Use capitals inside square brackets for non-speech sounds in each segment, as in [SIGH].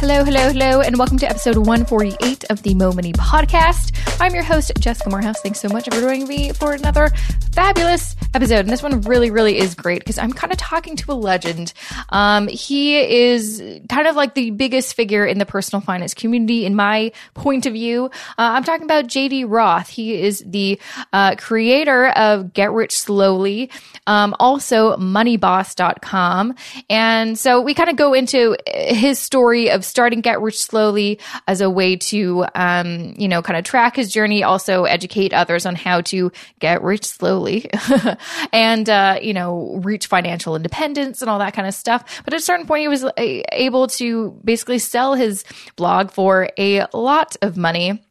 Hello, hello, hello, and welcome to episode 148 of the Mo Money Podcast. I'm your host, Jessica Moorhouse. Thanks so much for joining me for another fabulous episode. And this one really, really is great because I'm kind of talking to a legend. Um, he is kind of like the biggest figure in the personal finance community, in my point of view. Uh, I'm talking about JD Roth. He is the uh, creator of Get Rich Slowly, um, also moneyboss.com. And so we kind of go into his story of starting Get Rich Slowly as a way to, um, you know, kind of track his journey, also educate others on how to get rich slowly [LAUGHS] and, uh, you know, reach financial independence and all that kind of stuff. But at a certain point, he was uh, able to basically sell his blog for a lot of money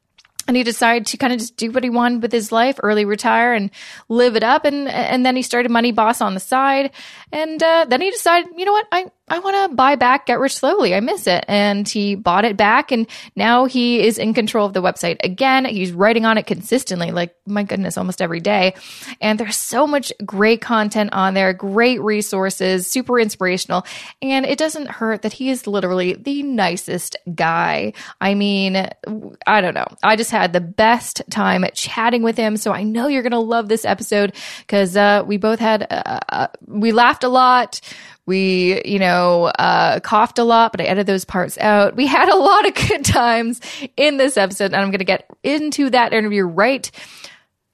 and he decided to kind of just do what he wanted with his life, early retire and live it up. And and then he started Money Boss on the side, and uh, then he decided, you know what, I I want to buy back Get Rich Slowly. I miss it. And he bought it back and now he is in control of the website again. He's writing on it consistently, like, my goodness, almost every day. And there's so much great content on there, great resources, super inspirational. And it doesn't hurt that he is literally the nicest guy. I mean, I don't know. I just had the best time chatting with him. So I know you're going to love this episode because uh, we both had, uh, uh, we laughed a lot we, you know, uh, coughed a lot, but I edited those parts out. We had a lot of good times in this episode, and I'm going to get into that interview right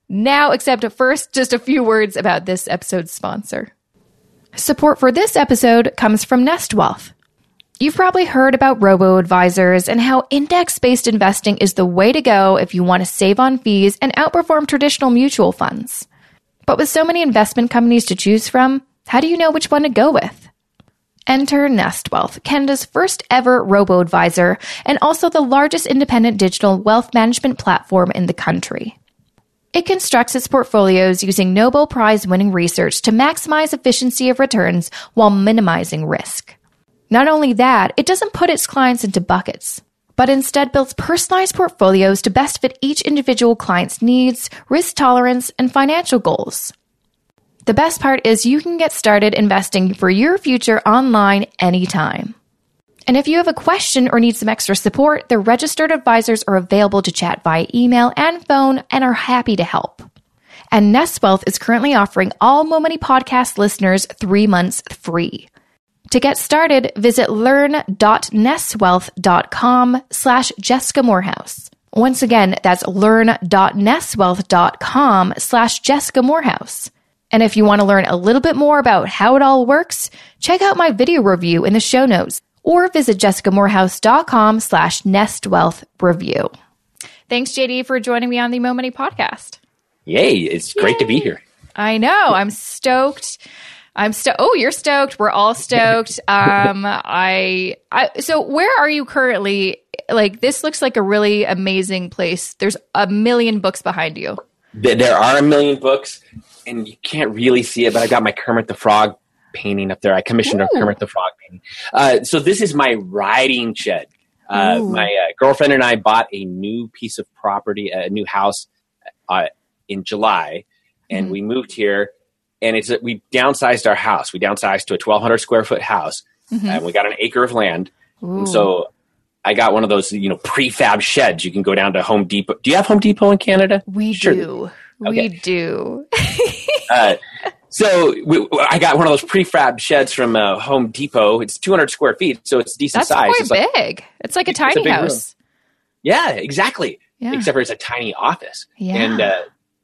now, except first, just a few words about this episode's sponsor. Support for this episode comes from Nest Wealth. You've probably heard about robo advisors and how index based investing is the way to go if you want to save on fees and outperform traditional mutual funds. But with so many investment companies to choose from, how do you know which one to go with? Enter Nest Wealth, Canada's first ever robo advisor and also the largest independent digital wealth management platform in the country. It constructs its portfolios using Nobel Prize winning research to maximize efficiency of returns while minimizing risk. Not only that, it doesn't put its clients into buckets, but instead builds personalized portfolios to best fit each individual client's needs, risk tolerance, and financial goals. The best part is you can get started investing for your future online anytime. And if you have a question or need some extra support, the registered advisors are available to chat via email and phone and are happy to help. And Nest Wealth is currently offering all Mo Money podcast listeners three months free. To get started, visit learn.nestwealth.com slash Jessica Moorhouse. Once again, that's learn.nestwealth.com slash Jessica Moorhouse. And if you want to learn a little bit more about how it all works, check out my video review in the show notes or visit jessicamoorhouse.com slash nestwealthreview. Thanks, JD, for joining me on the Mo Money podcast. Yay, it's great to be here. I know. I'm stoked. I'm stoked. Oh, you're stoked. We're all stoked. [LAUGHS] Um, I, I, so where are you currently? Like, this looks like a really amazing place. There's a million books behind you. There are a million books and you can't really see it, but I got my Kermit the Frog painting up there. I commissioned Ooh. a Kermit the Frog painting. Uh, so this is my riding shed. Uh, my uh, girlfriend and I bought a new piece of property, a new house uh, in July, and mm-hmm. we moved here. And it's we downsized our house. We downsized to a 1,200 square foot house, mm-hmm. and we got an acre of land. Ooh. And so I got one of those, you know, prefab sheds. You can go down to Home Depot. Do you have Home Depot in Canada? We sure. do. Okay. We do. [LAUGHS] uh, so we, I got one of those prefab sheds from uh, Home Depot. It's 200 square feet, so it's decent That's size. quite it's big. Like, it's like a tiny a house. Room. Yeah, exactly. Yeah. Except for it's a tiny office. Yeah. And uh,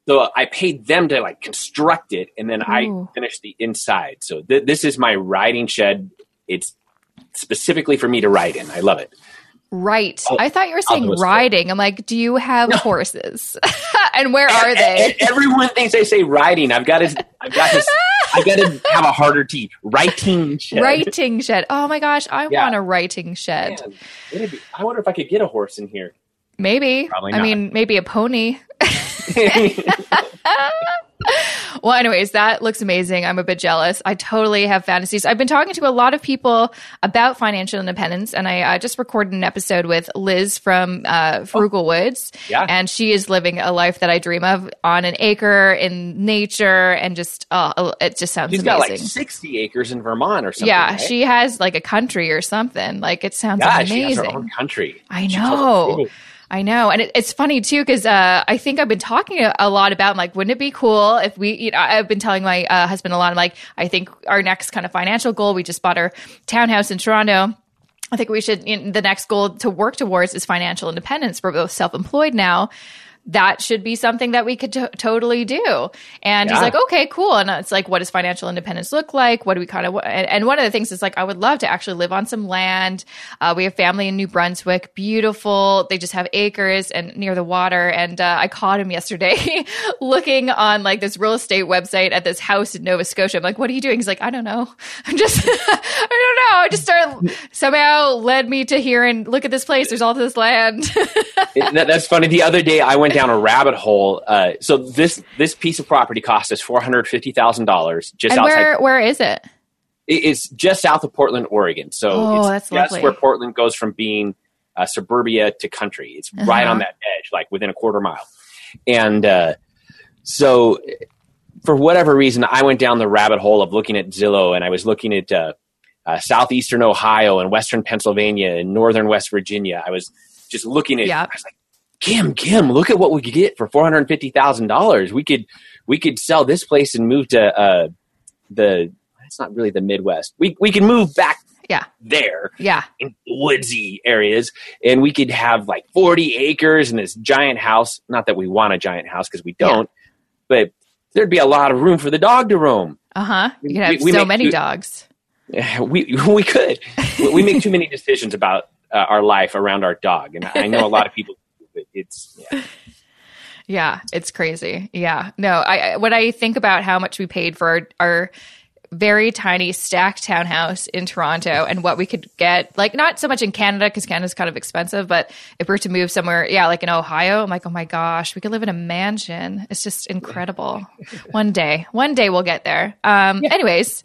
so I paid them to like construct it, and then Ooh. I finished the inside. So th- this is my riding shed. It's specifically for me to ride in. I love it. Right. I'll, I thought you were saying riding. I'm like, do you have no. horses? [LAUGHS] and where are they? everyone thinks I say riding. I've got to. I've got to. [LAUGHS] I've got to have a harder T. Writing shed. Writing shed. Oh my gosh, I yeah. want a writing shed. Man, be, I wonder if I could get a horse in here. Maybe. Probably not. I mean, maybe a pony. [LAUGHS] [LAUGHS] Well, anyways, that looks amazing. I'm a bit jealous. I totally have fantasies. I've been talking to a lot of people about financial independence, and I uh, just recorded an episode with Liz from uh, Frugalwoods. Yeah. And she is living a life that I dream of on an acre in nature, and just, oh, it just sounds She's amazing. got like 60 acres in Vermont or something. yeah, right? she has like a country or something. Like, it sounds yeah, amazing. she has her own country. I know. I know. And it, it's funny too, because uh, I think I've been talking a, a lot about, like, wouldn't it be cool if we, you know, I've been telling my uh, husband a lot. I'm like, I think our next kind of financial goal, we just bought our townhouse in Toronto. I think we should, you know, the next goal to work towards is financial independence. We're both self employed now. That should be something that we could to- totally do. And he's like, okay, cool. And it's like, what does financial independence look like? What do we kind of, and, and one of the things is like, I would love to actually live on some land. Uh, we have family in New Brunswick, beautiful. They just have acres and near the water. And uh, I caught him yesterday [LAUGHS] looking on like this real estate website at this house in Nova Scotia. I'm like, what are you doing? He's like, I don't know. [LAUGHS] I'm just, [LAUGHS] I don't know. I just started somehow led me to here and look at this place. There's all this land. That- that's funny. The other day, I went down a rabbit hole. Uh, so this this piece of property cost us four hundred fifty thousand dollars just and outside. where where is it? it- it's just south of Portland, Oregon. So Oh, it's that's just lovely. where Portland goes from being uh, suburbia to country. It's right Uh-huh. on that edge, like within a quarter mile. And uh, so, for whatever reason, I went down the rabbit hole of looking at Zillow, and I was looking at uh, uh, southeastern Ohio and western Pennsylvania and northern West Virginia. I was just looking at. Yeah. I was like, Kim, Kim, look at what we could get for four hundred fifty thousand dollars. We could we could sell this place and move to uh, the. It's not really the Midwest. We we can move back Yeah. there Yeah. in woodsy areas, and we could have like forty acres and this giant house. Not that we want a giant house because we don't, but there'd be a lot of room for the dog to roam. Uh huh. You can have We- we so many two- dogs. [LAUGHS] We we could. we make too many [LAUGHS] decisions about uh, our life around our dog, and I know a lot of people. It's yeah. [LAUGHS] Yeah, it's crazy. Yeah. No, I I- when I think about how much we paid for our, our very tiny stacked townhouse in Toronto and what we could get, like not so much in Canada because Canada's kind of expensive, but if we were to move somewhere, yeah, like in Ohio, I'm like, oh my gosh, we could live in a mansion. It's just incredible. [LAUGHS] one day, one day we'll get there. Um, anyways,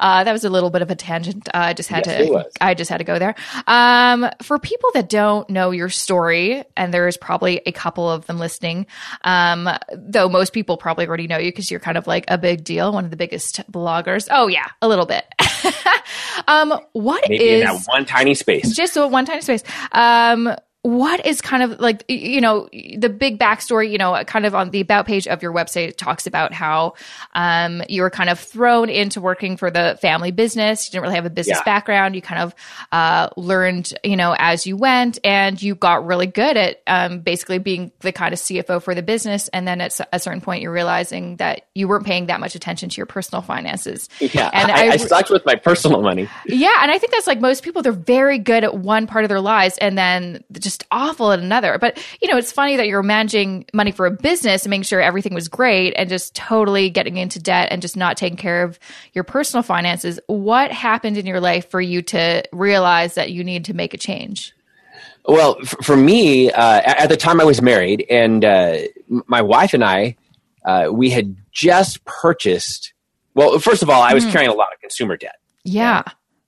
uh, that was a little bit of a tangent. Uh, I just had Yes, to. I just had to go there. Um, for people that don't know your story, and there's probably a couple of them listening, um, though most people probably already know you because you're kind of like a big deal, one of the biggest bloggers. Oh yeah, a little bit. [LAUGHS] um, what maybe is that one tiny space. just a one tiny space. Um, what is kind of like you know the big backstory you know kind of on the about page of your website it talks about how um, you were kind of thrown into working for the family business you didn't really have a business Yeah. background you kind of uh, learned you know as you went and you got really good at um, basically being the kind of cfo for the business and then at a certain point you're realizing that you weren't paying that much attention to your personal finances Yeah, and I, I, I- sucked with my personal money. yeah, and I think that's like most people. They're very good at one part of their lives, and then just awful at another. But you know, it's funny that you're managing money for a business and making sure everything was great, and just totally getting into debt and just not taking care of your personal finances. What happened in your life for you to realize that you need to make a change? Well, for me, uh, at the time I was married, and uh, my wife and I, uh, we had just purchased. Well, first of all, I was carrying a lot of consumer debt, Yeah,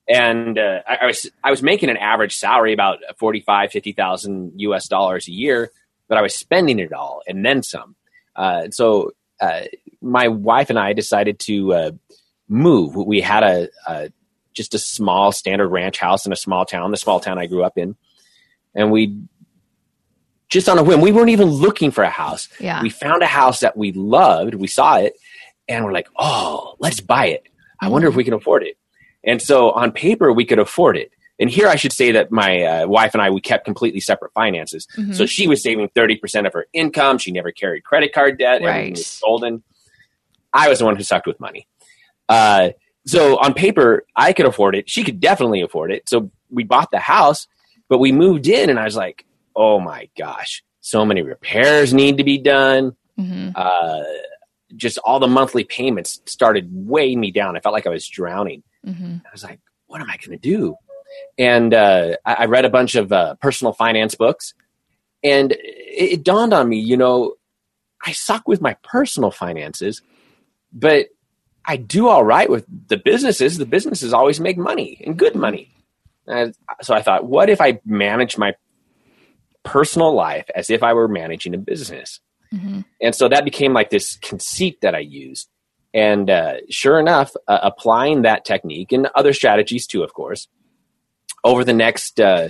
and uh, I, I was I was making an average salary about forty five fifty thousand U.S. dollars a year, but I was spending it all and then some. Uh, so uh, my wife and I decided to uh, move. We had a, a just a small standard ranch house in a small town, the small town I grew up in, and we just on a whim. We weren't even looking for a house. yeah, We found a house that we loved. We saw it, and we're like, "Oh, let's buy it." I wonder if we can afford it. And so on paper, we could afford it. And here I should say that my uh, wife and I, we kept completely separate finances. Mhm. So she was saving 30% of her income. She never carried credit card debt. Everything Right. was golden. I was the one who sucked with money. Uh, so on paper, I could afford it. She could definitely afford it. So we bought the house, but we moved in and I was like, oh my gosh, so many repairs need to be done hmm uh, just all the monthly payments started weighing me down. I felt like I was drowning. Hmm I was like, what am I going to do? And uh, I, I read a bunch of uh, personal finance books, and it, it dawned on me, you know, I suck with my personal finances, but I do all right with the businesses. The businesses always make money and good money. And so I thought, what if I manage my personal life as if I were managing a business? Mm-hmm. And so that became like this conceit that I used. And uh, sure enough, uh, applying that technique and other strategies too, of course, over the next, uh,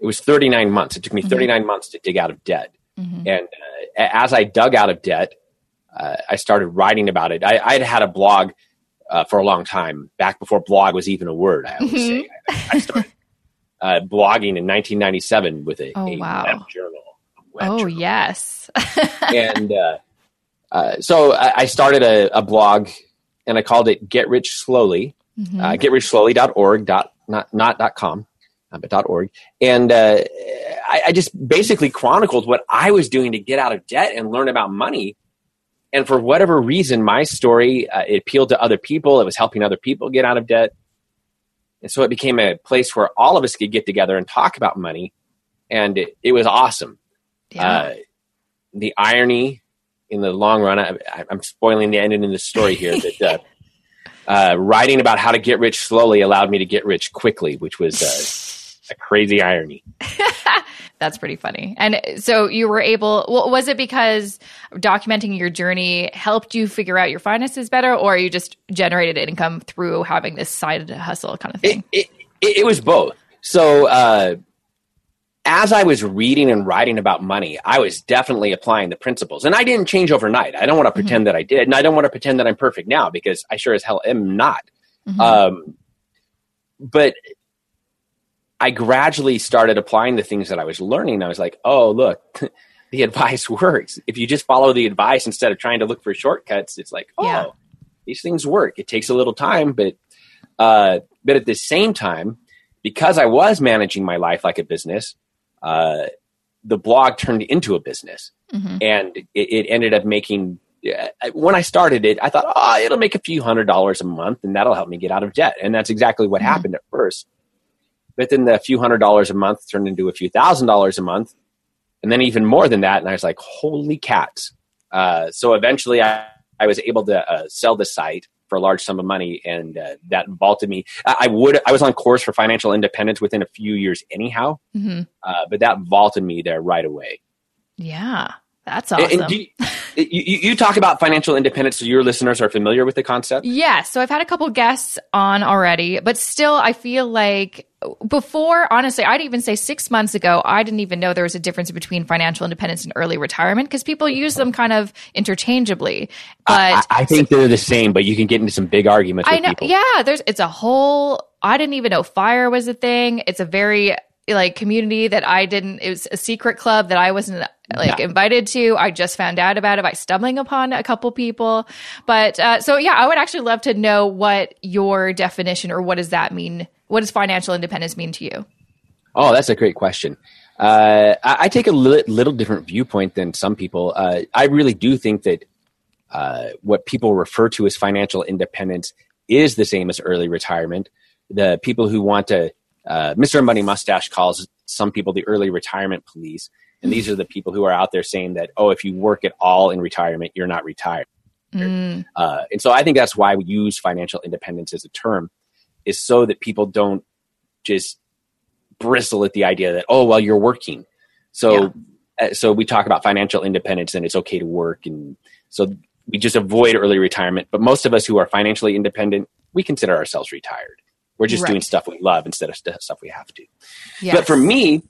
it was 39 months. It took me mm-hmm. 39 mm-hmm. months to dig out of debt. Mm-hmm. And uh, as I dug out of debt, uh, I started writing about it. I, had had a blog uh, for a long time, back before blog was even a word. I always mm-hmm. say I, I started uh, blogging in 1997 with a, oh, a wow. web journal. Web oh journal. yes, [LAUGHS] and uh, so I, I started a, a, blog, and I called it "Get Rich Slowly." Mm-hmm. Uh, GetRichSlowly.org. Dot not not dot com. Uh, but dot org, and uh, I, I just basically chronicled what I was doing to get out of debt and learn about money and for whatever reason, my story uh, it appealed to other people. It was helping other people get out of debt, and so it became a place where all of us could get together and talk about money, and it, it was awesome. Yeah. Uh, the irony in the long run, I, am spoiling the ending in the story here. that uh, [LAUGHS] uh, writing about how to get rich slowly allowed me to get rich quickly, which was uh, a crazy irony. [LAUGHS] That's pretty funny. And so you were able, well, was it because documenting your journey helped you figure out your finances better, or you just generated income through having this side hustle kind of thing? It, it, it was both. So, uh, as I was reading and writing about money, I was definitely applying the principles. And I didn't change overnight. I don't want to pretend mm-hmm. that I did. And I don't want to pretend that I'm perfect now because I sure as hell am not. Mm-hmm. Um, but I gradually started applying the things that I was learning. I was like, oh, look, [LAUGHS] the advice works. If you just follow the advice instead of trying to look for shortcuts, it's like, oh, yeah. these things work. It takes a little time, but uh, but at the same time, because I was managing my life like a business, uh, the blog turned into a business, mm-hmm. and it, it, ended up making. When I started it, I thought, oh, it'll make a few hundred dollars a month, and that'll help me get out of debt. And that's exactly what mm-hmm. happened at first but then the few hundred dollars a month turned into a few thousand dollars a month, and then even more than that. And I was like, holy cats! Uh, so eventually, I, I was able to uh, sell the site for a large sum of money, and uh, that vaulted me. I, I, would I was on course for financial independence within a few years, anyhow, mm-hmm. Uh, but that vaulted me there right away. Yeah, that's awesome. And, and [LAUGHS] you, you, talk about financial independence, so your listeners are familiar with the concept. Yeah, so I've had a couple guests on already, but still, I feel like before, honestly, I'd even say six months ago, I didn't even know there was a difference between financial independence and early retirement because people use them kind of interchangeably. But I, I think so, they're the same, but you can get into some big arguments. I know. People. Yeah, there's it's a whole. I didn't even know fire was a thing. It's a very like community that I didn't. It was a secret club that I wasn't like yeah. invited to. I just found out about it by stumbling upon a couple people. But uh, so yeah, I would actually love to know what your definition or what does that mean? What does financial independence mean to you? Oh, that's a great question. Uh, I, I, take a li- little different viewpoint than some people. Uh, I really do think that uh, what people refer to as financial independence is the same as early retirement. The people who want to, uh, Mr. Money Mustache calls some people the early retirement police. And these are the people who are out there saying that, oh, if you work at all in retirement, you're not retired. Mm. Uh, and so I think that's why we use financial independence as a term, is so that people don't just bristle at the idea that, oh, well, you're working. So, yeah. uh, so we talk about financial independence and it's okay to work. And so we just avoid early retirement. But most of us who are financially independent, we consider ourselves retired. We're just right. doing stuff we love instead of stuff we have to. Yes. But for me,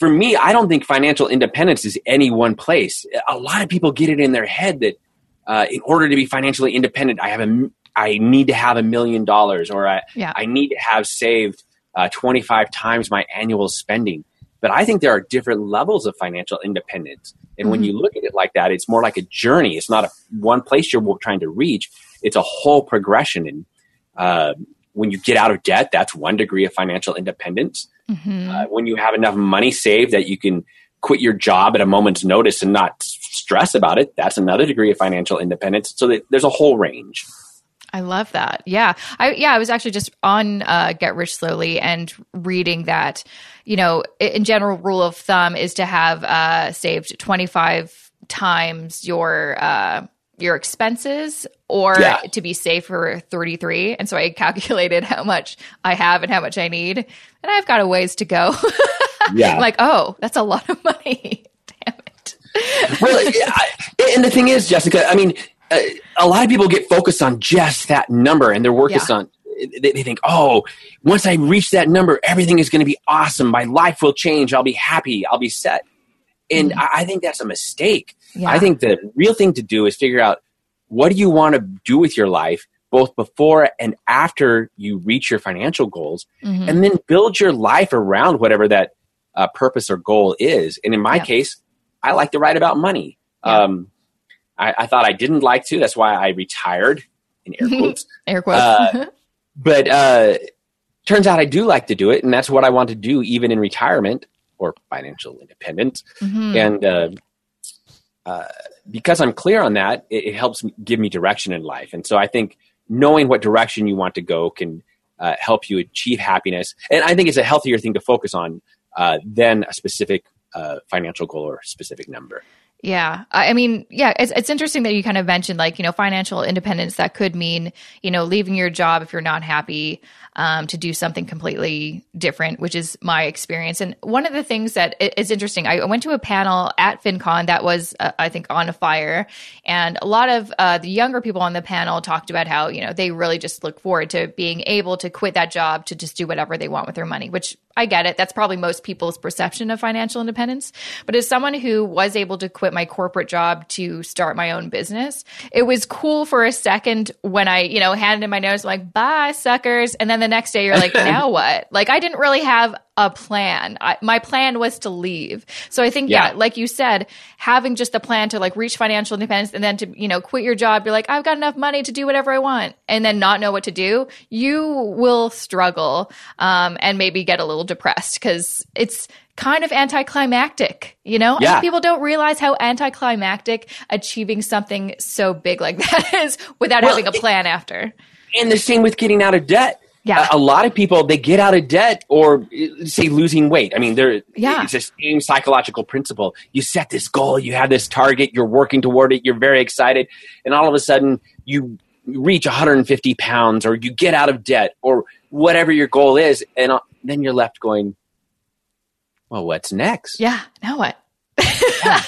for me, I don't think financial independence is any one place. A lot of people get it in their head that uh, in order to be financially independent, I have a, I need to have a million dollars, or I, yeah. I need to have saved uh, 25 times my annual spending. But I think there are different levels of financial independence. And mm-hmm. when you look at it like that, it's more like a journey. It's not a one place you're trying to reach. It's a whole progression. And uh, when you get out of debt, that's one degree of financial independence. Mm-hmm. Uh, when you have enough money saved that you can quit your job at a moment's notice and not stress about it, that's another degree of financial independence. So that there's a whole range. I love that. Yeah. I yeah, I was actually just on uh, Get Rich Slowly and reading that, you know, in general rule of thumb is to have uh, saved 25 times your uh, your expenses or Yeah. to be safe for 33. And so I calculated [LAUGHS] how much I have and how much I need. And I've got a ways to go. [LAUGHS] Yeah. like, oh, that's a lot of [LAUGHS] money. Damn it. well, I- and the thing is, Jessica, I mean, uh, a lot of people get focused on just that number, and they're working Yeah. on. They, they think, oh, once I reach that number, everything is going to be awesome. My life will change. I'll be happy. I'll be set. And I, I think that's a mistake. Yeah. I think the real thing to do is figure out what do you want to do with your life, both before and after you reach your financial goals, Mhm. and then build your life around whatever that uh, purpose or goal is. And in my case, I like to write about money. Um, I, I thought I didn't like to. That's why I retired in air [LAUGHS] quotes. Air quotes. Uh, [LAUGHS] but uh, turns out I do like to do it, and that's what I want to do, even in retirement or financial independence. Mhm. And uh, because I'm clear on that, it, it helps give me direction in life. And so I think knowing what direction you want to go can uh, help you achieve happiness. And I think it's a healthier thing to focus on uh, than a specific uh, financial goal or specific number. Yeah. I mean, yeah, it's, it's interesting that you kind of mentioned like, you know, financial independence that could mean, you know, leaving your job if you're not happy um, to do something completely different, which is my experience. And one of the things that is interesting, I went to a panel at FinCon that was, uh, I think, on a fire. And a lot of uh, the younger people on the panel talked about how, you know, they really just look forward to being able to quit that job to just do whatever they want with their money, which I get it. That's probably most people's perception of financial independence. But as someone who was able to quit my corporate job to start my own business, it was cool for a second when I, you know, handed in my notice, like, bye, suckers. And then the next day you're like, [LAUGHS] now what? Like, I didn't really have a plan. I, my plan was to leave. So I think, yeah. Yeah. like you said, having just the plan to like reach financial independence and then to, you know, quit your job, you're like, I've got enough money to do whatever I want and then not know what to do, you will struggle um, and maybe get a little depressed because it's kind of anticlimactic, you know? I think people don't realize how anticlimactic achieving something so big like [LAUGHS] that is without Well, having a plan after. And the same with getting out of debt. Yeah. A, a lot of people they get out of debt or say losing weight. I mean, there Yeah. it's the same psychological principle. You set this goal, you have this target, you're working toward it, you're very excited, and all of a sudden you reach 150 pounds or you get out of debt or whatever your goal is, and uh, then you're left going, well, what's next? Yeah. Now what? [LAUGHS]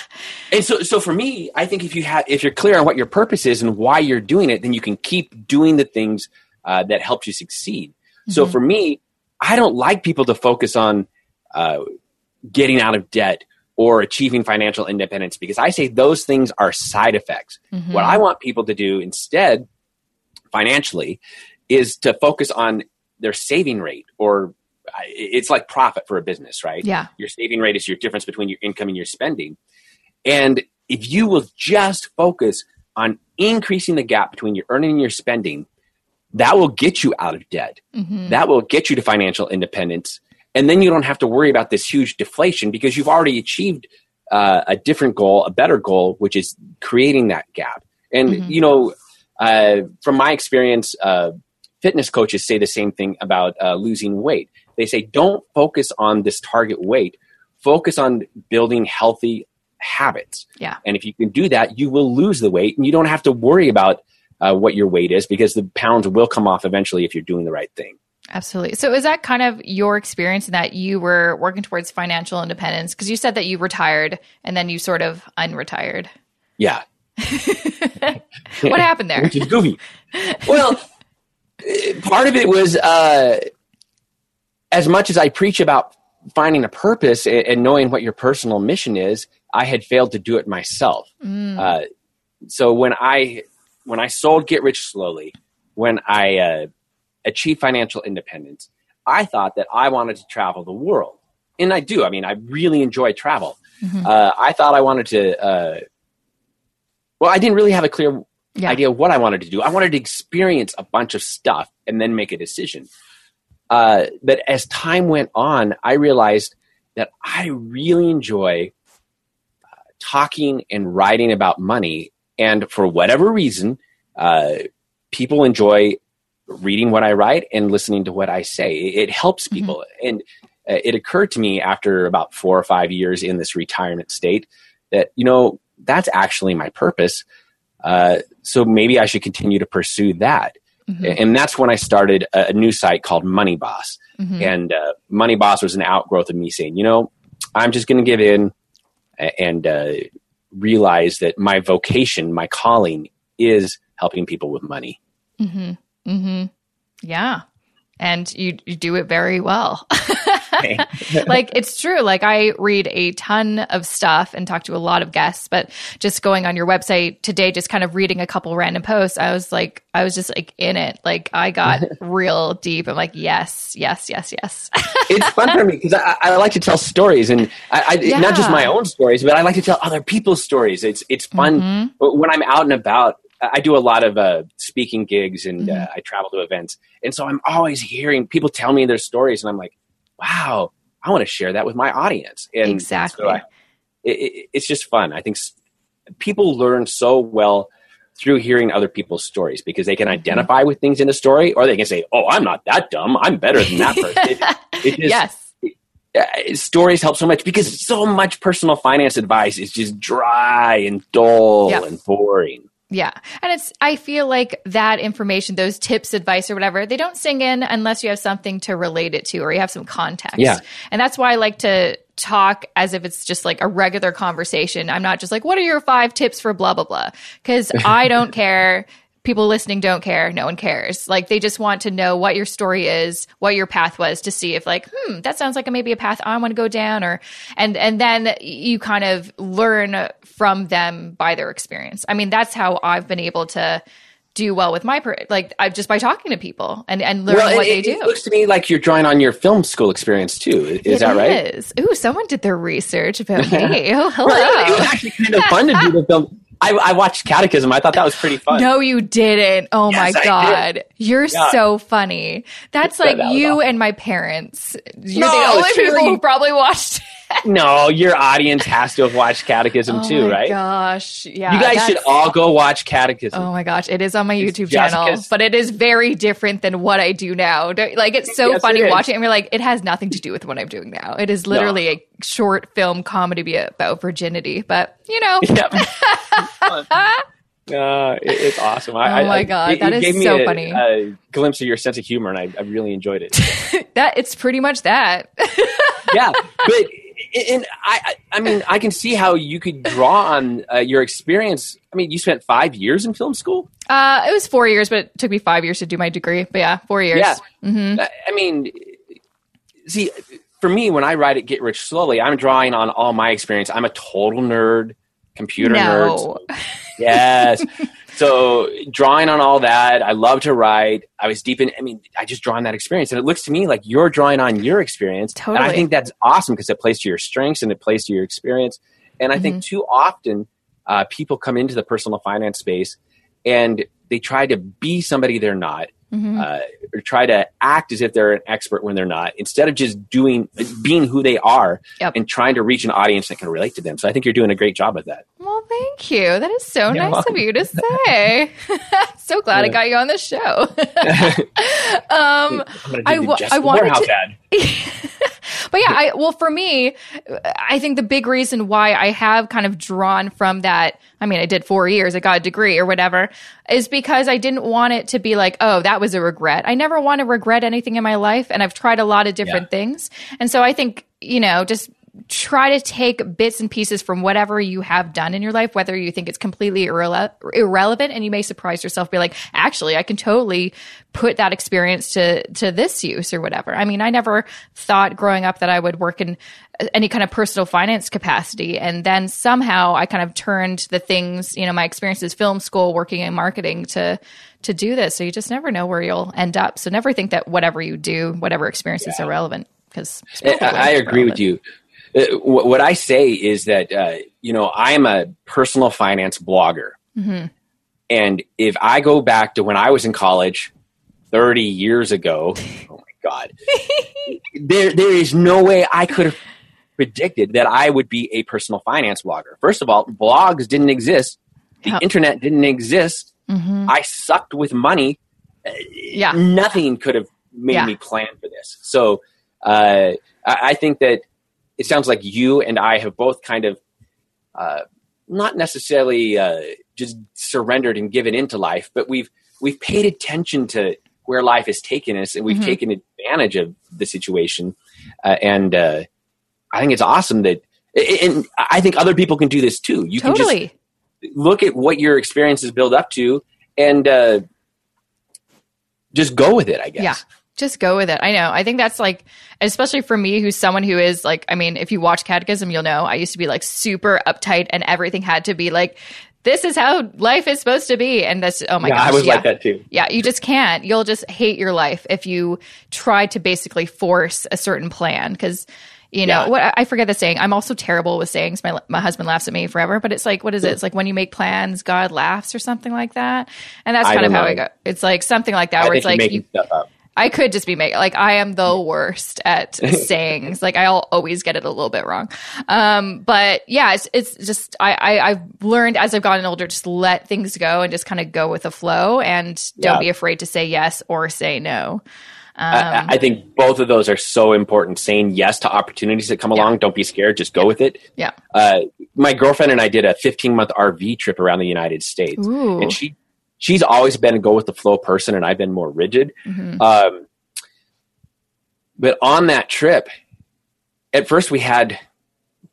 And so, so for me, I think if you have, if you're clear on what your purpose is and why you're doing it, then you can keep doing the things uh, that helps you succeed. So Mhm. for me, I don't like people to focus on uh, getting out of debt or achieving financial independence because I say those things are side effects. Mhm. What I want people to do instead, financially, is to focus on their saving rate or it's like profit for a business, right? yeah. your saving rate is your difference between your income and your spending. And if you will just focus on increasing the gap between your earning and your spending, that will get you out of debt. Mhm. That will get you to financial independence. And then you don't have to worry about this huge deflation because you've already achieved uh, a different goal, a better goal, which is creating that gap. And, Mhm. you know, uh, from my experience, uh, fitness coaches say the same thing about uh, losing weight. They say, don't focus on this target weight, focus on building healthy habits. Yeah. And if you can do that, you will lose the weight and you don't have to worry about uh, what your weight is because the pounds will come off eventually if you're doing the right thing. Absolutely. So, is that kind of your experience in that you were working towards financial independence? Because you said that you retired and then you sort of unretired. Yeah. [LAUGHS] What happened there? Which is goofy. [LAUGHS] well, eh, part of it was uh, as much as I preach about finding a purpose and, and knowing what your personal mission is, I had failed to do it myself. Mm. Uh, so when I when I sold Get Rich Slowly, when I uh, achieved financial independence, I thought that I wanted to travel the world, and I do. I mean, I really enjoy travel. Mhm. Uh, I thought I wanted to. Uh, well, I didn't really have a clear Yeah. idea of what I wanted to do. I wanted to experience a bunch of stuff and then make a decision. Uh, but as time went on, I realized that I really enjoy uh, talking and writing about money. And for whatever reason, uh, people enjoy reading what I write and listening to what I say. It, helps people. And uh, it occurred to me after about four or five years in this retirement state that, you know, that's actually my purpose. Uh, so maybe I should continue to pursue that. Mm-hmm. And that's when I started a, a, new site called Money Boss. Mm-hmm. And uh, Money Boss was an outgrowth of me saying, you know, I'm just going to give in and uh, realize that my vocation, my calling is helping people with money. Mm-hmm. Mm-hmm. Yeah. And you, you do it very well. [LAUGHS] [LAUGHS] like it's true. Like I read a ton of stuff and talk to a lot of guests, but just going on your website today, just kind of reading a couple random posts, I was like, I was just like in it. Like I got [LAUGHS] real deep. I'm like, yes, yes, yes, yes. [LAUGHS] it's fun for me because I, I, like to tell stories and I, I yeah. not just my own stories, but I like to tell other people's stories. It's it's fun mm-hmm. when I'm out and about. I do a lot of uh, speaking gigs and mm-hmm. uh, I travel to events, and so I'm always hearing people tell me their stories, and I'm like, wow, I want to share that with my audience. And exactly. So I, it, it's just fun. I think people learn so well through hearing other people's stories because they can mm-hmm. identify mm-hmm. with things in the story or they can say, oh, I'm not that dumb. I'm better than that [LAUGHS] person. it, it just, yes. Uh, stories help so much because so much personal finance advice is just dry and dull yep. and boring. Yeah. And it's, I feel like that information, those tips, advice, or whatever, they don't sing in unless you have something to relate it to or you have some context. Yeah. And that's why I like to talk as if it's just like a regular conversation. I'm not just like, what are your five tips for blah, blah, blah? Because [LAUGHS] I don't care people listening don't care. No one cares. Like they just want to know what your story is, what your path was to see if like, hmm, that sounds like a, maybe a path I want to go down or, and, and then you kind of learn from them by their experience. I mean, that's how I've been able to do well with my per- like I just by talking to people and and learning well, what it, they do. It looks to me like you're drawing on your film school experience too. Is it that right? Is. Ooh, someone did their research about [LAUGHS] me. Oh, hello. Well, it was actually kind of fun to do the film. I, I, watched Catechism. I thought that was pretty fun. No, you didn't. Oh yes, my god, you're yeah. so funny. That's like that you awesome. and my parents. You're no, the only people who probably watched. No, your audience has to have watched Catechism oh too, right? Gosh, yeah. You guys should all go watch Catechism. Oh my gosh, it is on my YouTube channel, but it is very different than what I do now. Like it's so yes, funny it watching. And we're like, it has nothing to do with what I'm doing now. It is literally no. a short film comedy about virginity, but you know. [LAUGHS] Yep. [LAUGHS] Uh, it, it's awesome. I, oh my god, I, it, that is so a, funny. A glimpse of your sense of humor, and I, I really enjoyed it. [LAUGHS] that it's pretty much that. yeah, but and I, I mean, I can see how you could draw on uh, your experience. I mean, you spent five years in film school. Uh, it was four years, but it took me five years to do my degree. But yeah, four years. Yeah. Mm-hmm. I mean, see, for me, when I write it, Get Rich Slowly, I'm drawing on all my experience. I'm a total nerd, computer no. nerd. [LAUGHS] Yes. So drawing on all that, I love to write. I was deep in, I mean, I just draw on that experience. And it looks to me like you're drawing on your experience. Totally. And I think that's awesome because it plays to your strengths and it plays to your experience. And I mm-hmm. think too often uh, people come into the personal finance space and they try to be somebody they're not mm-hmm. uh, or try to act as if they're an expert when they're not, instead of just doing being who they are yep. and trying to reach an audience that can relate to them. So I think you're doing a great job of that. Well, thank you. That is so you're nice welcome. of you to [LAUGHS] say. [LAUGHS] so glad yeah. I got you on the show. [LAUGHS] um, I, w- I wanted to. [LAUGHS] but yeah, I, well, for me, I think the big reason why I have kind of drawn from that, I mean, I did four years, I got a degree or whatever, is because I didn't want it to be like, oh, that was a regret. I never want to regret anything in my life. And I've tried a lot of different yeah. things. And so I think, you know, just try to take bits and pieces from whatever you have done in your life, whether you think it's completely irrele- irrelevant, and you may surprise yourself, be like, actually, I can totally put that experience to to this use or whatever. I mean, I never thought growing up that I would work in any kind of personal finance capacity, and then somehow I kind of turned the things, you know, my experiences, film school, working in marketing, to to do this. So you just never know where you'll end up. So never think that whatever you do, whatever experience yeah. is irrelevant because I, I agree with you. Uh, what I say is that uh, you know I am a personal finance blogger, mm-hmm. and if I go back to when I was in college, thirty years ago, oh my god, [LAUGHS] there there is no way I could have predicted that I would be a personal finance blogger. First of all, blogs didn't exist, the internet didn't exist. Mm-hmm. I sucked with money. Yeah, nothing could have made yeah. me plan for this. So uh, I think that it sounds like you and I have both kind of uh, not necessarily uh, just surrendered and given into life, but we've we've paid attention to where life has taken us, and we've Mhm. taken advantage of the situation. Uh, and uh, I think it's awesome that, and I think other people can do this too. You can just look at what your experiences build up to, and uh, just go with it. I guess. Yeah. Just go with it. I know. I think that's like, especially for me, who's someone who is like, I mean, if you watch Catechism, you'll know I used to be like super uptight and everything had to be like, this is how life is supposed to be. And that's, oh my yeah, gosh. I was yeah. like that too. Yeah, you just can't. You'll just hate your life if you try to basically force a certain plan because you know Yeah. what I forget the saying. I'm also terrible with sayings. My my husband laughs at me forever, but it's like what is it? It's like when you make plans, God laughs or something like that. And that's kind of don't how know. I go. It's like something like that I where it's like making you, stuff up. I could just be making like I am the worst at [LAUGHS] sayings. Like I'll always get it a little bit wrong. Um, but yeah, it's it's just I, I I've learned as I've gotten older just let things go and just kind of go with the flow and don't Yeah. be afraid to say yes or say no. I- Um, I, I think both of those are so important. Saying yes to opportunities that come Yeah. along. Don't be scared. Just go with it. Yeah. Uh, my girlfriend and I did a 15 month RV trip around the United States, Ooh. and she she's always been a go with the flow person, and I've been more rigid. Mhm. Um, but on that trip, at first we had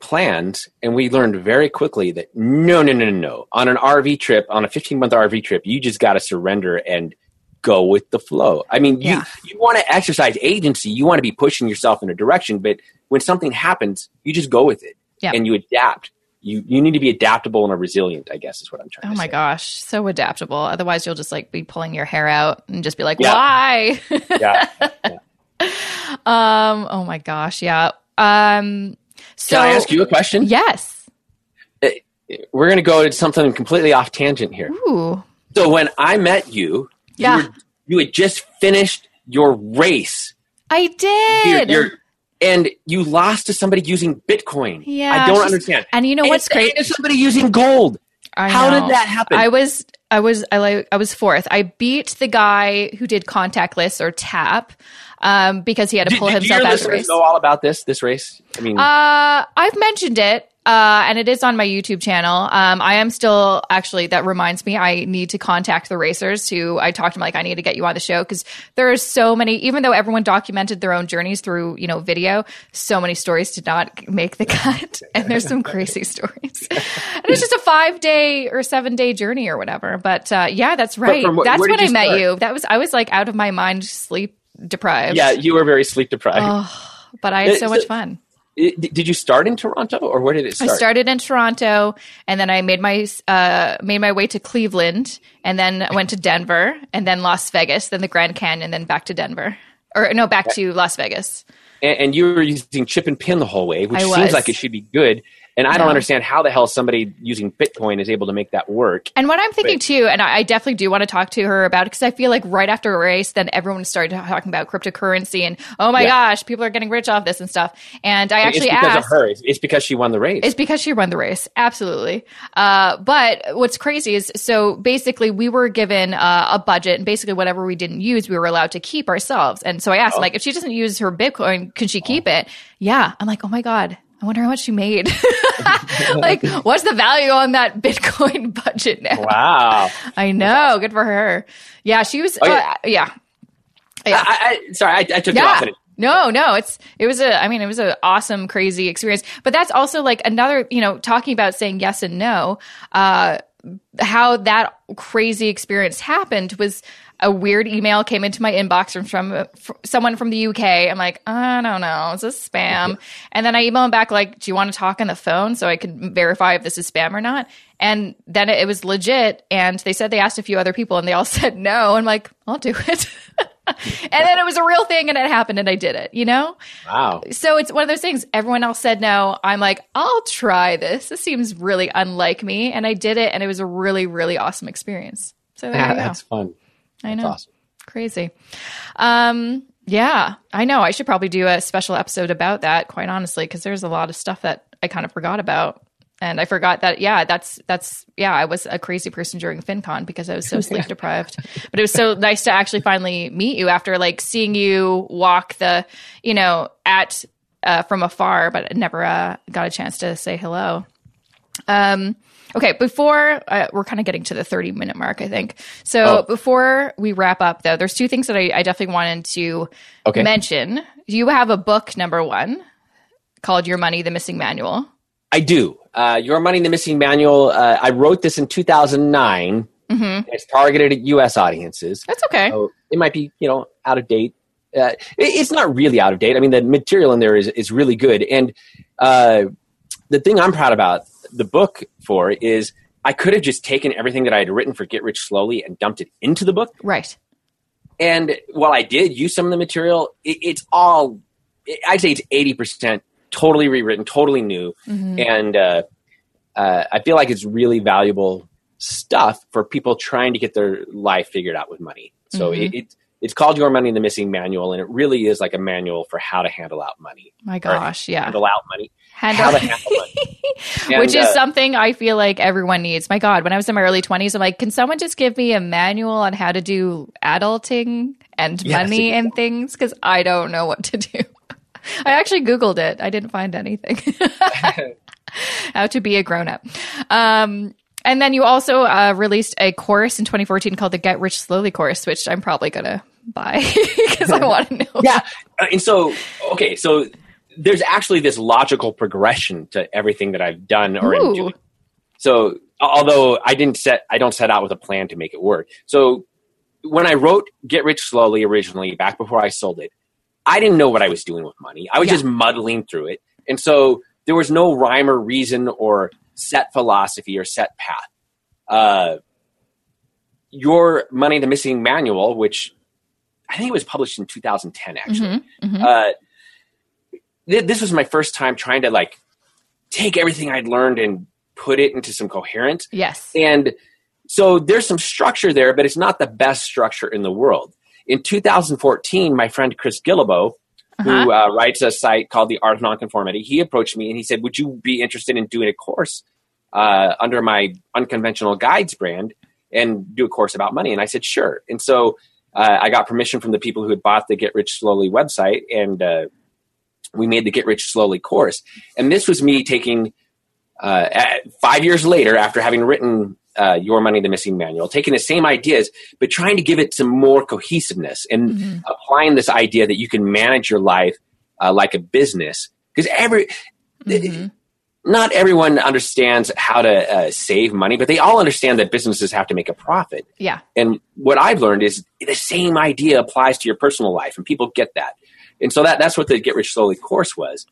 plans, and we learned very quickly that no, no, no, no, no. On an RV trip, on a 15 month RV trip, you just got to surrender and go with the flow. I mean, you Yeah. you want to exercise agency, you want to be pushing yourself in a direction, but when something happens, you just go with it and you adapt. You you need to be adaptable and resilient. I guess is what I'm trying to say. Oh my say. gosh, so adaptable. Otherwise, you'll just like be pulling your hair out and just be like, Yeah. "Why?" Yeah. [LAUGHS] um. Oh my gosh. Yeah. Um. So Can I ask you a question? Yes. We're going to go to something completely off tangent here. Ooh. So when I met you, Yeah. you, were, you had just finished your race. I did. you're- and you lost to somebody using Bitcoin. Yeah, I don't understand. and you know And what's and somebody using gold. I How know. did that happen? I was I was I like I was fourth. I beat the guy who did contactless or tap um, because he had to pull did himself your out of the listeners know all about this? This race? I mean, Uh, I've mentioned it, uh, and it is on my YouTube channel. Um, I am still actually. That reminds me, I need to contact the racers. Who I talked to them like, I need to get you on the show because there are so many. Even though everyone documented their own journeys through you know video, so many stories did not make the cut, [LAUGHS] and there's some crazy stories. and it's just a five day or seven day journey or whatever. But uh, yeah, that's right. what- that's when I you met you. That was I was like out of my mind, sleep deprived. yeah, you were very sleep deprived. Oh, but I had so It's- much fun. Did you start in Toronto, or where did it start? I started in Toronto, and then I made my uh, made my way to Cleveland, and then went to Denver, and then Las Vegas, then the Grand Canyon, then back to Denver, or no, back to Las Vegas. and, and you were using chip and pin the whole way, which seems like it should be good. And I don't understand how the hell somebody using Bitcoin is able to make that work. And what I'm thinking Right. too, and I, definitely do want to talk to her about it because I feel like right after a race, then everyone started talking about cryptocurrency and oh my Yeah. gosh, people are getting rich off this and stuff. And I actually it's because asked, of her. It's, because she won the race. It's because she won the race. Absolutely. Uh, but what's crazy is so basically we were given uh, a budget and basically whatever we didn't use, we were allowed to keep ourselves. And so I asked, Oh. like, if she doesn't use her Bitcoin, can she keep it? Yeah. I'm like, oh my God. I wonder how much she made. [LAUGHS] [LAUGHS] like, what's the value on that Bitcoin [LAUGHS] budget now? wow. I know. Good for her. Yeah, she was. Oh, yeah. uh, yeah. Yeah. I, I, sorry, I, I took it off. Yeah. No, no, it's it was a I mean it was an awesome crazy experience. But that's also like another, you know, talking about saying yes and no, uh how that crazy experience happened was a weird email came into my inbox from, from, from someone from the UK. I'm like, I don't know, is this spam? And then I email him back like, do you want to talk on the phone so I can verify if this is spam or not? And then it, it was legit. And they said they asked a few other people and they all [LAUGHS] said no. I'm like, I'll do it. [LAUGHS] and then it was a real thing and it happened and I did it, you know? Wow. So it's one of those things. Everyone else said no. I'm like, I'll try this. This seems really unlike me. And I did it and it was a really, really awesome experience. So there you go. That's fun. I know. awesome. Crazy. Um, yeah, I know. I should probably do a special episode about that, quite honestly, because there's a lot of stuff that I kind of forgot about. And I forgot that, yeah, that's, that's, yeah, I was a crazy person during FinCon because I was so [LAUGHS] sleep deprived. But it was so nice to actually finally meet you after like seeing you walk the, you know, at, uh, from afar, but never uh, got a chance to say hello. Um, Okay, before uh, we're kind of getting to the 30 minute mark, I think. So Oh. before we wrap up, though, there's two things that I, I definitely wanted to Okay. mention. You have a book, number one, called Your Money, the Missing Manual. I do. Uh, Your Money, the Missing Manual. Uh, I wrote this in 2009. hmm It's targeted at U.S. audiences. That's okay. So it might be, you know, out of date. Uh, it- it's not really out of date. I mean, the material in there is, is really good. And uh, the thing I'm proud about the book for is I could have just taken everything that I had written for Get Rich Slowly and dumped it into the book. Right. And while I did use some of the material, it, it's all, I'd say it's 80% totally rewritten, totally new. Mhm. And uh, uh, I feel like it's really valuable stuff for people trying to get their life figured out with money. So Mhm. it, it, it's called Your Money, the Missing Manual, and it really is like a manual for how to handle out money. My gosh, yeah. Handle out money. Handle- How to handle money. [LAUGHS] Which is uh, something I feel like everyone needs. My God, when I was in my early 20s, I'm like, can someone just give me a manual on how to do adulting and Yes, money and things? Because I don't know what to do. [LAUGHS] I actually Googled it. I didn't find anything. [LAUGHS] how to be a grown up. Um, and then you also uh, released a course in 2014 called the Get Rich Slowly course, which I'm probably going to buy [LAUGHS] because I want to know. [LAUGHS] yeah. Uh, and so, okay, so there's actually this logical progression to everything that I've done or am doing. So, although I didn't set, I don't set out with a plan to make it work. So, when I wrote Get Rich Slowly originally, back before I sold it, I didn't know what I was doing with money. I was Yeah. just muddling through it, and so there was no rhyme or reason or set philosophy or set path. Uh, Your Money, the Missing Manual, which I think it was published in 2010, actually Mhm, mhm. uh, th- this was my first time trying to like take everything I'd learned and put it into some coherence. yes. And so there's some structure there, but it's not the best structure in the world. In 2014, my friend Chris Guillebeau, Uh-huh. who uh, writes a site called The Art of Nonconformity, he approached me and he said, "Would you be interested in doing a course uh, under my Unconventional Guides brand and do a course about money?" And I said, "Sure." And so uh, I got permission from the people who had bought the Get Rich Slowly website, and uh, we made the Get Rich Slowly course. And this was me taking uh, at- five years later, after having written uh, Your Money, the Missing Manual, taking the same ideas, but trying to give it some more cohesiveness and Mhm. applying this idea that you can manage your life uh, like a business. Because every, Mhm. Not everyone understands how to uh, save money, but they all understand that businesses have to make a profit. Yeah. And what I've learned is the same idea applies to your personal life, and people get that. And so that that's what the Get Rich Slowly course was.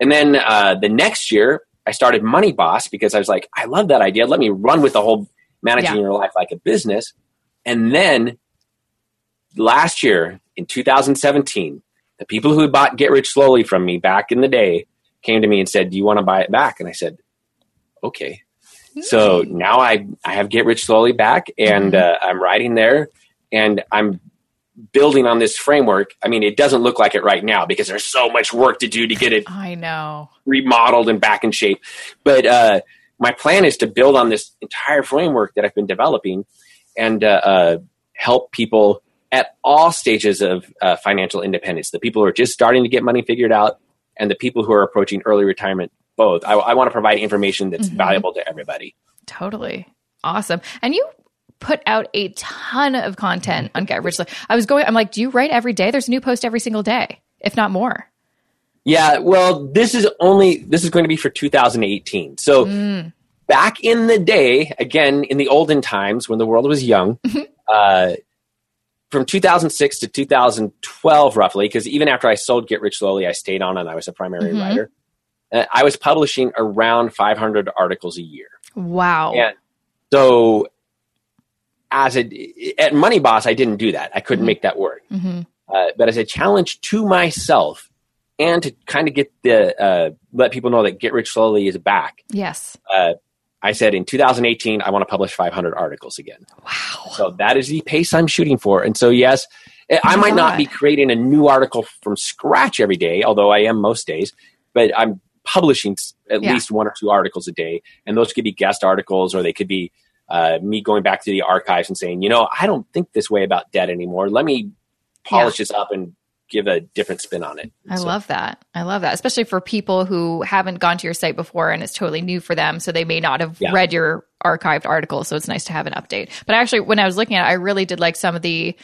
And then uh, the next year, I started Money Boss because I was like, I love that idea. Let me run with the whole managing Yeah. your life like a business. And then last year in 2017, the people who had bought Get Rich Slowly from me back in the day came to me and said, "Do you want to buy it back?" And I said, "Okay." So now I I have Get Rich Slowly back, and uh, I'm writing there, and I'm building on this framework. I mean, it doesn't look like it right now because there's so much work to do to get it I know. remodeled and back in shape. But uh, my plan is to build on this entire framework that I've been developing and uh, uh, help people at all stages of uh, financial independence. The people who are just starting to get money figured out, and the people who are approaching early retirement. Both. I, I want to provide information that's Mhm. valuable to everybody. Totally. Awesome. And you put out a ton of content on Get Rich. I was going, I'm like, do you write every day? There's a new post every single day, if not more. Yeah. Well, this is only this is going to be for 2018. So. Mm. back in the day, again in the olden times when the world was young, uh, from 2006 to 2012, roughly, because even after I sold Get Rich Slowly, I stayed on and I was a primary Mhm. writer. Uh, I was publishing around 500 articles a year. Wow. And so, as a at Money Boss, I didn't do that. I couldn't Mhm. make that work. hmm Uh, but as a challenge to myself, and to kind of get the uh, let people know that Get Rich Slowly is back. Yes. Uh, I said in 2018, I want to publish 500 articles again. Wow. So that is the pace I'm shooting for. And so, yes, I Oh might not be creating a new article from scratch every day, although I am most days, but I'm publishing at Yeah. least one or two articles a day. And those could be guest articles or they could be uh, me going back to the archives and saying, you know, I don't think this way about debt anymore. Let me polish this up and give a different spin on it. I so. love that. I love that, especially for people who haven't gone to your site before and it's totally new for them. So they may not have yeah. read your archived article. So it's nice to have an update. But actually, when I was looking at it, I really did like some of the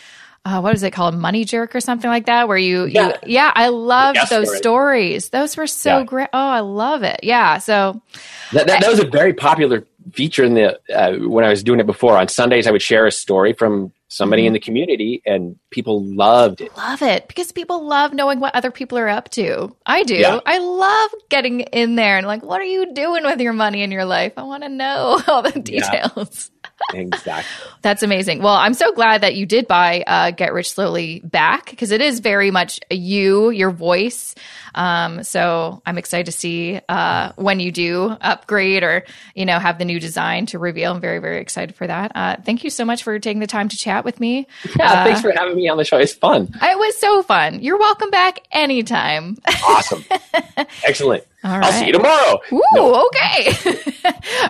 uh, what is it called money jerk or something like that where you yeah, you, yeah i loved those story. stories those were so yeah. great oh i love it yeah so that, that, that was a very popular feature in the uh, when i was doing it before on sundays i would share a story from somebody mm-hmm. in the community and people loved it. Love it because people love knowing what other people are up to. I do. Yeah. i love getting in there and like what are you doing with your money in your life? I want to know [LAUGHS] all the details exactly. [LAUGHS] That's amazing. Well, I'm so glad that you did buy uh, Get Rich Slowly back because it is very much you, your voice. Um, so I'm excited to see uh, when you do upgrade or you know have the new design to reveal. I'm very very excited for that. Uh, thank you so much for taking the time to chat with me. Yeah, thanks for having me on the show. It's fun. It was so fun. You're welcome back anytime. awesome. [LAUGHS] Excellent. All right. I'll see you tomorrow. Ooh, no. okay. [LAUGHS]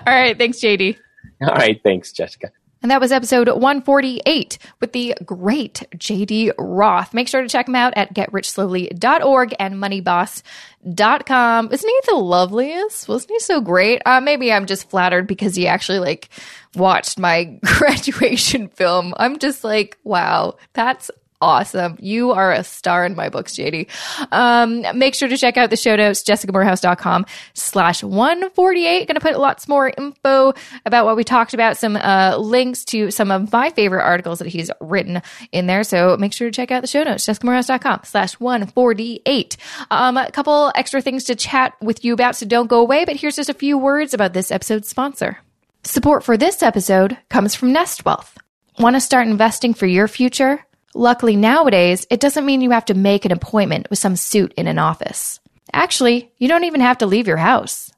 All right. Thanks, JD. [LAUGHS] All right. Thanks, Jessica. And that was episode 148 with the great JD Roth. Make sure to check him out at getrichslowly.org and moneyboss.com. Isn't he the loveliest? Wasn't he so great? Uh, maybe I'm just flattered because he actually like watched my [LAUGHS] graduation film. I'm just like, wow, that's awesome. You are a star in my books, JD. Um, make sure to check out the show notes, jessicamoorhouse.com slash 148. Going to put lots more info about what we talked about, some uh, links to some of my favorite articles that he's written in there. So make sure to check out the show notes, jessicamoorhouse.com slash 148. Um, a couple extra things to chat with you about, so don't go away. But here's just a few words about this episode's sponsor. Support for this episode comes from Nest Wealth. Want to start investing for your future? Luckily, nowadays, it doesn't mean you have to make an appointment with some suit in an office. Actually, you don't even have to leave your house.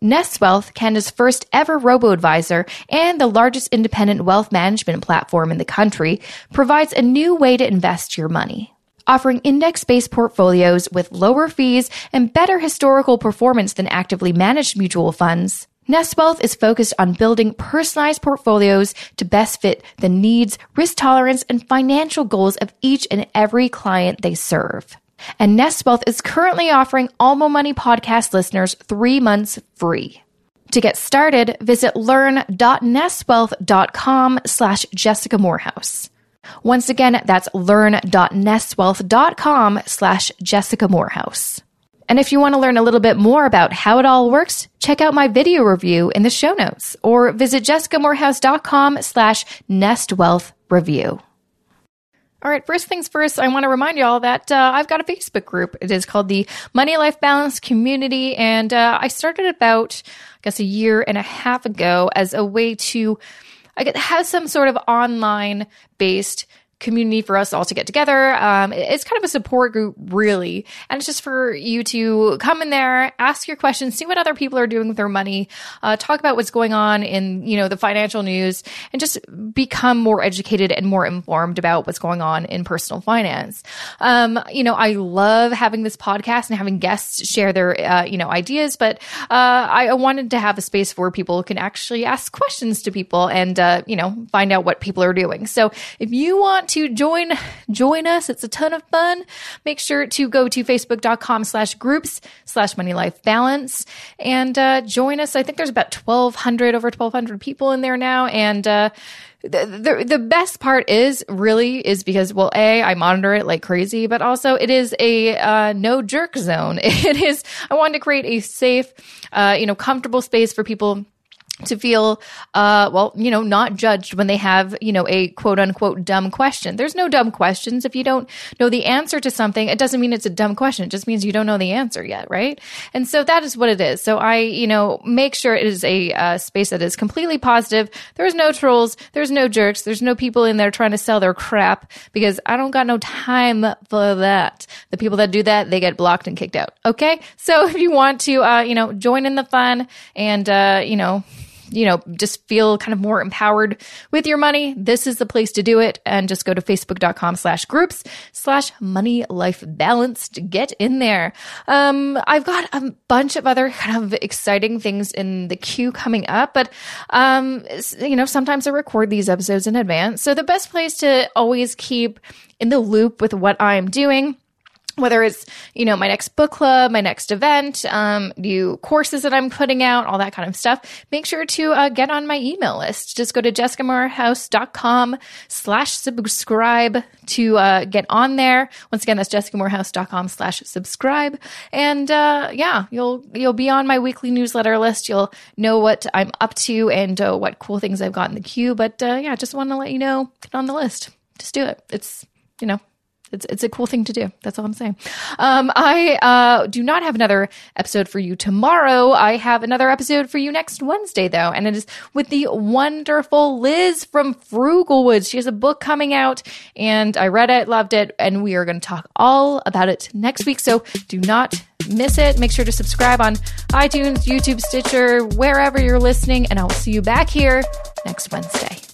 Nest Wealth, Canada's first ever robo advisor and the largest independent wealth management platform in the country, provides a new way to invest your money. Offering index based portfolios with lower fees and better historical performance than actively managed mutual funds, Nest Wealth is focused on building personalized portfolios to best fit the needs, risk tolerance, and financial goals of each and every client they serve. And Nest Wealth is currently offering Almo Money podcast listeners three months free. To get started, visit learn.nestwealth.com slash Jessica Moorhouse. Once again, that's learn.nestwealth.com slash Jessica Moorhouse. And if you want to learn a little bit more about how it all works, check out my video review in the show notes or visit jessicamoorhouse.com slash nestwealthreview. All right, first things first, I want to remind you all that uh, I've got a Facebook group. It is called the Money Life Balance Community, and uh, I started about, I guess, a year and a half ago as a way to I have some sort of online based community for us all to get together. Um, it's kind of a support group, really. And it's just for you to come in there, ask your questions, see what other people are doing with their money, uh, talk about what's going on in, you know, the financial news and just become more educated and more informed about what's going on in personal finance. Um, you know, I love having this podcast and having guests share their, uh, you know, ideas, but, uh, I wanted to have a space where people can actually ask questions to people and, uh, you know, find out what people are doing. So if you want want to join join us, it's a ton of fun. Make sure to go to facebook.com slash groups slash money life balance and uh, join us. I think there's about 1,200, over 1,200 people in there now. And uh, the, the, the best part is really is because well a i monitor it like crazy but also it is a uh, no jerk zone [LAUGHS] it is i wanted to create a safe uh, you know comfortable space for people to feel uh well you know not judged when they have you know a quote unquote dumb question. There's no dumb questions. If you don't know the answer to something it doesn't mean it's a dumb question. It just means you don't know the answer yet right? And so that is what it is. So i you know make sure it is a uh, space that is completely positive. There's no trolls. There's no jerks. There's no people in there trying to sell their crap because i don't got no time for that. The people that do that they get blocked and kicked out. Okay? So [LAUGHS] if you want to uh you know join in the fun and uh you know you know, just feel kind of more empowered with your money, this is the place to do it. And just go to facebook.com slash groups slash money life balance to get in there. Um, I've got a bunch of other kind of exciting things in the queue coming up, but, um, you know, sometimes I record these episodes in advance. So the best place to always keep in the loop with what I'm doing whether it's you know my next book club my next event um, new courses that i'm putting out all that kind of stuff make sure to uh, get on my email list. Just go to jessicamoorhouse.com slash subscribe to uh, get on there. Once again that's jessicamoorhouse.com slash subscribe. And uh, yeah you'll you'll be on my weekly newsletter list. You'll know what i'm up to and uh, what cool things i've got in the queue. But uh, yeah just want to let you know get on the list. Just do it. It's you know it's it's a cool thing to do. That's all I'm saying. Um, I uh, do not have another episode for you tomorrow. I have another episode for you next Wednesday, though, and it is with the wonderful Liz from Frugalwoods. She has a book coming out, and I read it, loved it, and we are going to talk all about it next week. So do not miss it. Make sure to subscribe on iTunes, YouTube, Stitcher, wherever you're listening, and I will see you back here next Wednesday.